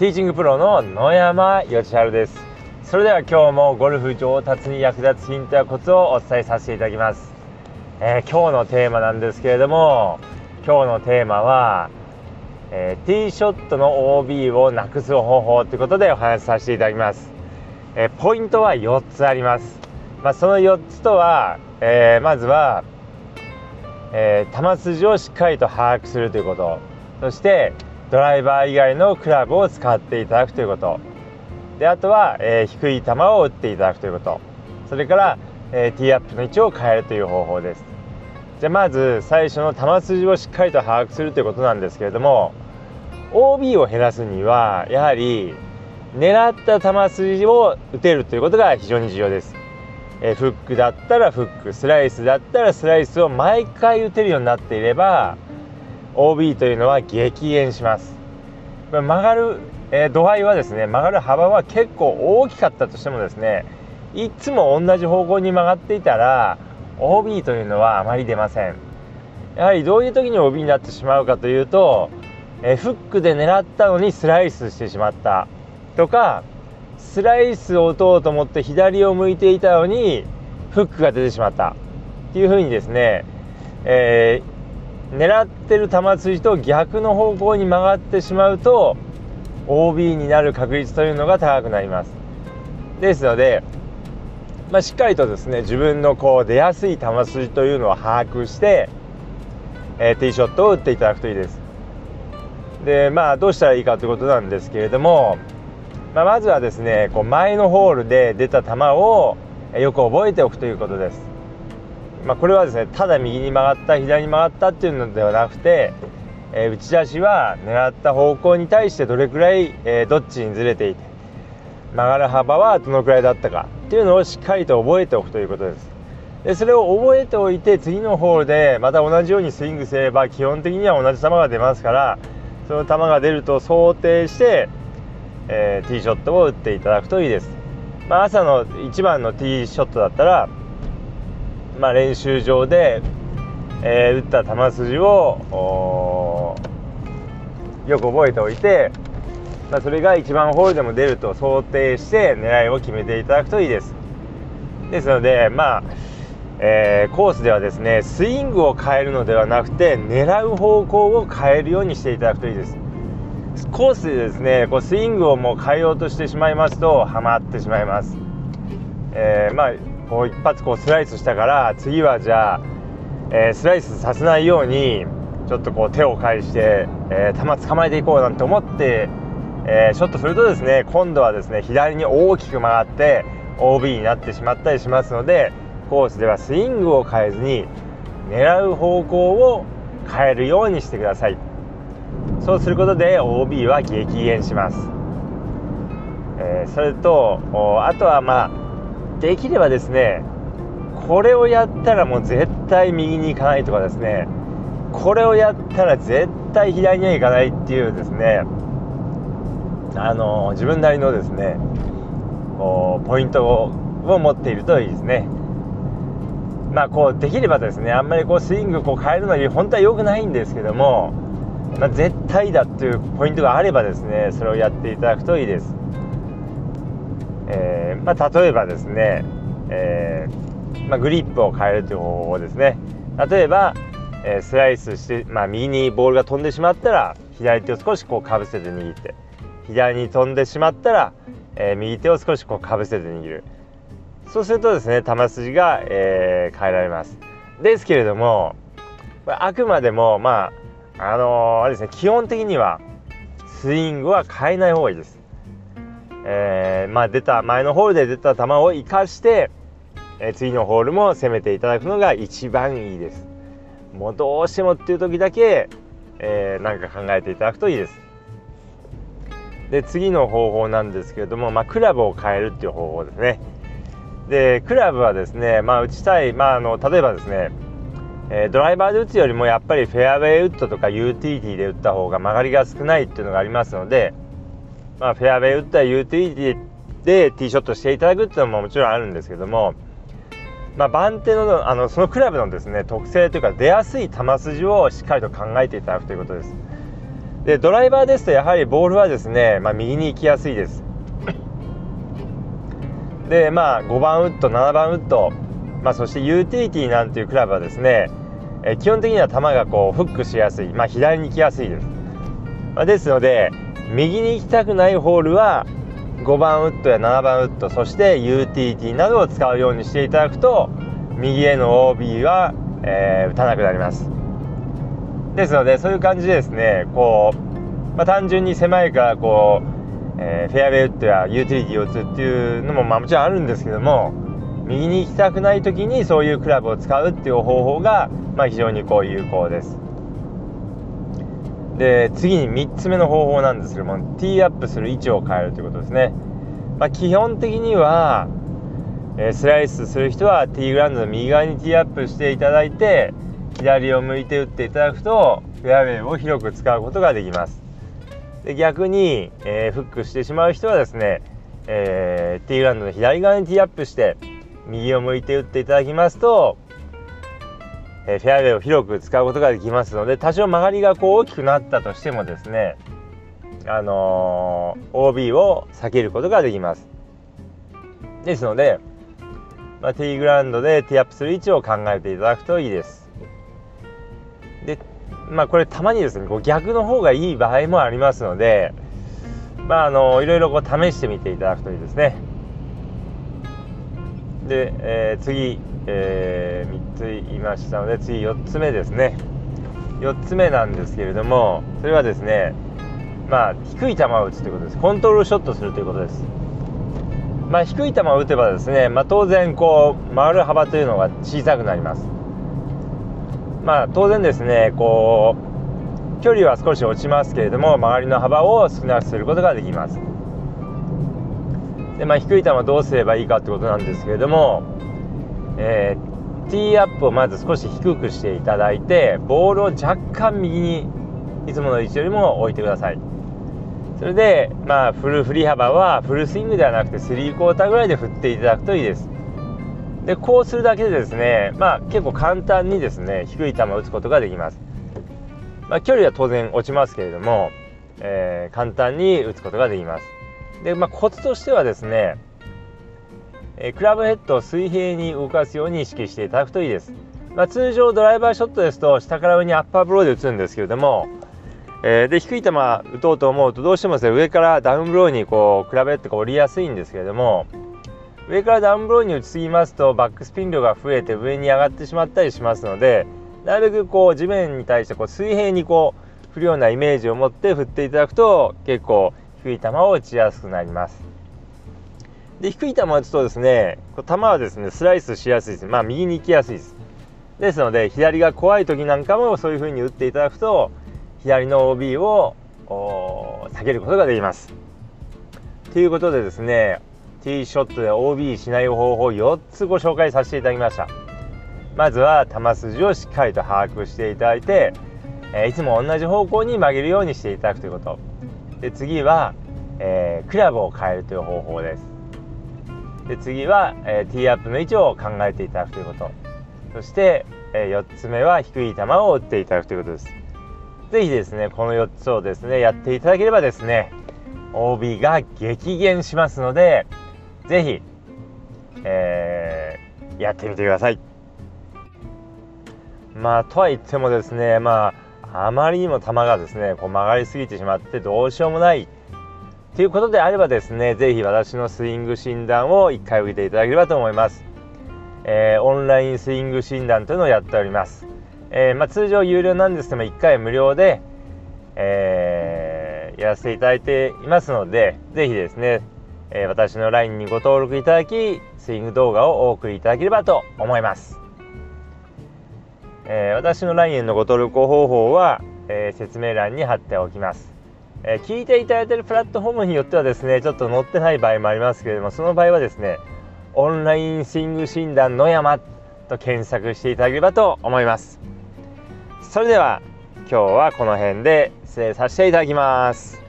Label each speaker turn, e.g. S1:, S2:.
S1: ティーチングプロの野山義晴です。それでは今日もゴルフ上達に役立つヒントやコツをお伝えさせていただきます、えー、今日のテーマなんですけれども今日のテーマは、えー、ティーショットの OB をなくす方法ということでお話しさせていただきます、えー、ポイントは4つあります。まあ、その4つとは、えまずはえ、球筋をしっかりと把握するということ。そしてドライバー以外のクラブを使っていただくということ。であとは、えー、低い球を打っていただくということ。それから、えー、ティーアップの位置を変えるという方法です。じゃあまず最初の球筋をしっかりと把握するということなんですけれども OB を減らすにはやはり狙った球筋を打てるということが非常に重要です。えフックだったらフックスライスだったらスライスを毎回打てるようになっていれば OB というのは激減します。曲がる、えー、度合いはですね曲がる幅は結構大きかったとしてもですねいつも同じ方向に曲がっていたら OB というのはあまり出ません。やはりどういう時に OB になってしまうかというと、えー、フックで狙ったのにスライスしてしまった。とかスライスを打とうと思って左を向いていたのにフックが出てしまった。っていうふうにですね、え、狙ってる球筋と逆の方向に曲がってしまうと OB になる確率というのが高くなります。ですので、まあ、しっかりとですね自分のこう出やすい球筋というのを把握して、えー、ティーショットを打っていただくといいです。でまあどうしたらいいかということなんですけれどもまあ、まずはですねこう前のホールで出た球をよく覚えておくということです、まあ、これはですねただ右に曲がった左に曲がったっていうのではなくて、えー、打ち出しは狙った方向に対してどれくらい、えー、どっちにずれていて曲がる幅はどのくらいだったかっていうのをしっかりと覚えておくということです。でそれを覚えておいて次のホールでまた同じようにスイングすれば基本的には同じ球が出ますからその球が出ると想定してえー、ティーショットを打っていただくといいです、まあ、朝の1番のティーショットだったら、まあ、練習場で、えー、打った球筋をよく覚えておいて、まあ、それが1番ホールでも出ると想定して狙いを決めていただくといいです。ですのでまあえー、コースではですねスイングを変えるのではなくて狙う方向を変えるようにしていただくといいです。コースでですねこうスイングをもう変えようとしてしまいますとはまってしまいます、えー、まあこう一発こうスライスしたから次はじゃあ、えー、スライスさせないようにちょっとこう手を返して、えー、球捕まえていこうなんて思って、えー、ショットするとですね今度はですね左に大きく曲がって OB になってしまったりしますのでコースではスイングを変えずに狙う方向を変えるようにしてください。そうすることで OB は激減します、えー、それとあとはまあできればですねこれをやったらもう絶対右に行かないとかですねこれをやったら絶対左には行かないっていうですねあの自分なりのですねこうポイントを持っているといいですね。まあこうできればですねあんまりこうスイングこう変えるのに本当は良くないんですけどもまあ、絶対だっていうポイントがあればですねそれをやっていただくといいです、えー、まあ、例えばですね、えー、まあ、グリップを変えるという方法ですね。例えば、え、スライスして、ま右にボールが飛んでしまったら左手を少しこうかぶせて握って左に飛んでしまったら、え右手を少しこうかぶせて握る。そうするとですね球筋が、え変えられます。ですけれどもあくまでもまああのー、あれですね基本的にはスイングは変えない方がいいです。えー、まあ、出た前のホールで出た球を生かして、え、次のホールも攻めていただくのが一番いいです。もうどうしてもっていう時だけ、えー、か考えていただくといいです。で次の方法なんですけれども、まあ、クラブを変えるっていう方法ですね。でクラブはですね、まあ、打ちたい、まあ、あの例えばですねえー、ドライバーで打つよりもやっぱりフェアウェイウッドとかユーティリティで打った方が曲がりが少ないっていうのがありますので、まあ、フェアウェイウッドやユーティリティでティーショットしていただくっていうのももちろんあるんですけども、まあ、番手のあのそのクラブのですね特性というか出やすい球筋をしっかりと考えていただくということです。でドライバーですとやはりボールはですね、まあ、右に行きやすいです。でまあ5番ウッド7番ウッド、まあ、そしてユーティリティなんていうクラブはですね、え基本的には球がこうフックしやすい、まあ、左に行きやすいです、まあ、ですので右に行きたくないホールは5番ウッドや7番ウッドそしてユーティリティなどを使うようにしていただくと右への OB は、えー、打たなくなります。ですのでそういう感じでですねこう、まあ、単純に狭いからこうえー、フェアウェイウッドやユーティリティを打つっていうのも、まあ、もちろんあるんですけども右に行きたくない時にそういうクラブを使うっていう方法が、まあ、非常にこう有効です。で次に3つ目の方法なんですけどもティーアップする位置を変えるということですね、まあ、基本的には、え、スライスする人はティーグラウンドの右側にティーアップしていただいて左を向いて打っていただくとフェアウェイを広く使うことができます。で逆に、えー、フックしてしまう人はですね、えー、ティーグラウンドの左側にティーアップして右を向いて打っていただきますと、え、フェアウェイを広く使うことができますので多少曲がりがこう大きくなったとしてもですねあのー、OB を避けることができます。ですので、まあ、ティーグラウンドでティーアップする位置を考えていただくといいです。でまあこれたまにですねこう逆の方がいい場合もありますのでまああのいろいろこう試してみていただくといいですね。で、えー、次、えー、3つ言いましたので次4つ目ですね。4つ目なんですけれどもそれはですねまあ低い球を打つということです。コントロールショットするということです。まあ低い球を打てばですね、まあ、当然こう回る幅というのが小さくなります。まあ当然ですねこう距離は少し落ちますけれども周りの幅を少なくすることができます。で、まあ、低い球どうすればいいかってことなんですけれども、えー、ティーアップをまず少し低くしていただいてボールを若干右にいつもの位置よりも置いてください。それでまあフル振り幅はフルスイングではなくてスリークォーターぐらいで振っていただくといいです。でこうするだけでですね、まあ、結構簡単にですね低い球を打つことができます、まあ、距離は当然落ちますけれども、えー、簡単に打つことができます。で、まあ、コツとしてはですね、え、クラブヘッドを水平に動かすように意識していただくといいです、まあ、通常ドライバーショットですと下から上にアッパーブローで打つんですけれどもえー、で低い球打とうと思うとどうしてもですね上からダウンブローにこうクラブヘッドが降りやすいんですけれども上からダウンブローに打ちすぎますとバックスピン量が増えて上に上がってしまったりしますのでなるべくこう地面に対してこう水平にこう振るようなイメージを持って振っていただくと結構低い球を打ちやすくなります。で低い球を打つとですね球はですねスライスしやすいです。まあ右に行きやすいです。ですので左が怖い時なんかもそういう風に打っていただくと左の OB を避けることができます。ということでですねティーショットで OB しない方法4つご紹介させていただきました。まずは球筋をしっかりと把握していただいて、え、いつも同じ方向に曲げるようにしていただくということ。で次は、えー、クラブを変えるという方法です。で次は、えー、ティーアップの位置を考えていただくということそして、え4つ目は低い球を打っていただくということです是非ですねこの4つをですねやっていただければですね OB が激減しますのでぜひ、えー、やってみてください。まあ、とは言ってもですね、まあ、あまりにも球がですね、こう曲がりすぎてしまってどうしようもないということであればですね、ぜひ私のスイング診断を1回受けていただければと思います。えー、オンラインスイング診断というのをやっております。えー、まあ、通常有料なんですけども、1回無料で、えー、やらせていただいていますので、ぜひですね、えー、私の LINE にご登録いただきスイング動画をお送りいただければと思います、えー、私の LINE へのご登録方法は、えー、説明欄に貼っておきます、え聞いていただいているプラットフォームによってはですねちょっと載ってない場合もありますけれどもその場合はですねオンラインスイング診断野山と検索していただければと思います。それでは今日はこの辺で失礼させていただきます。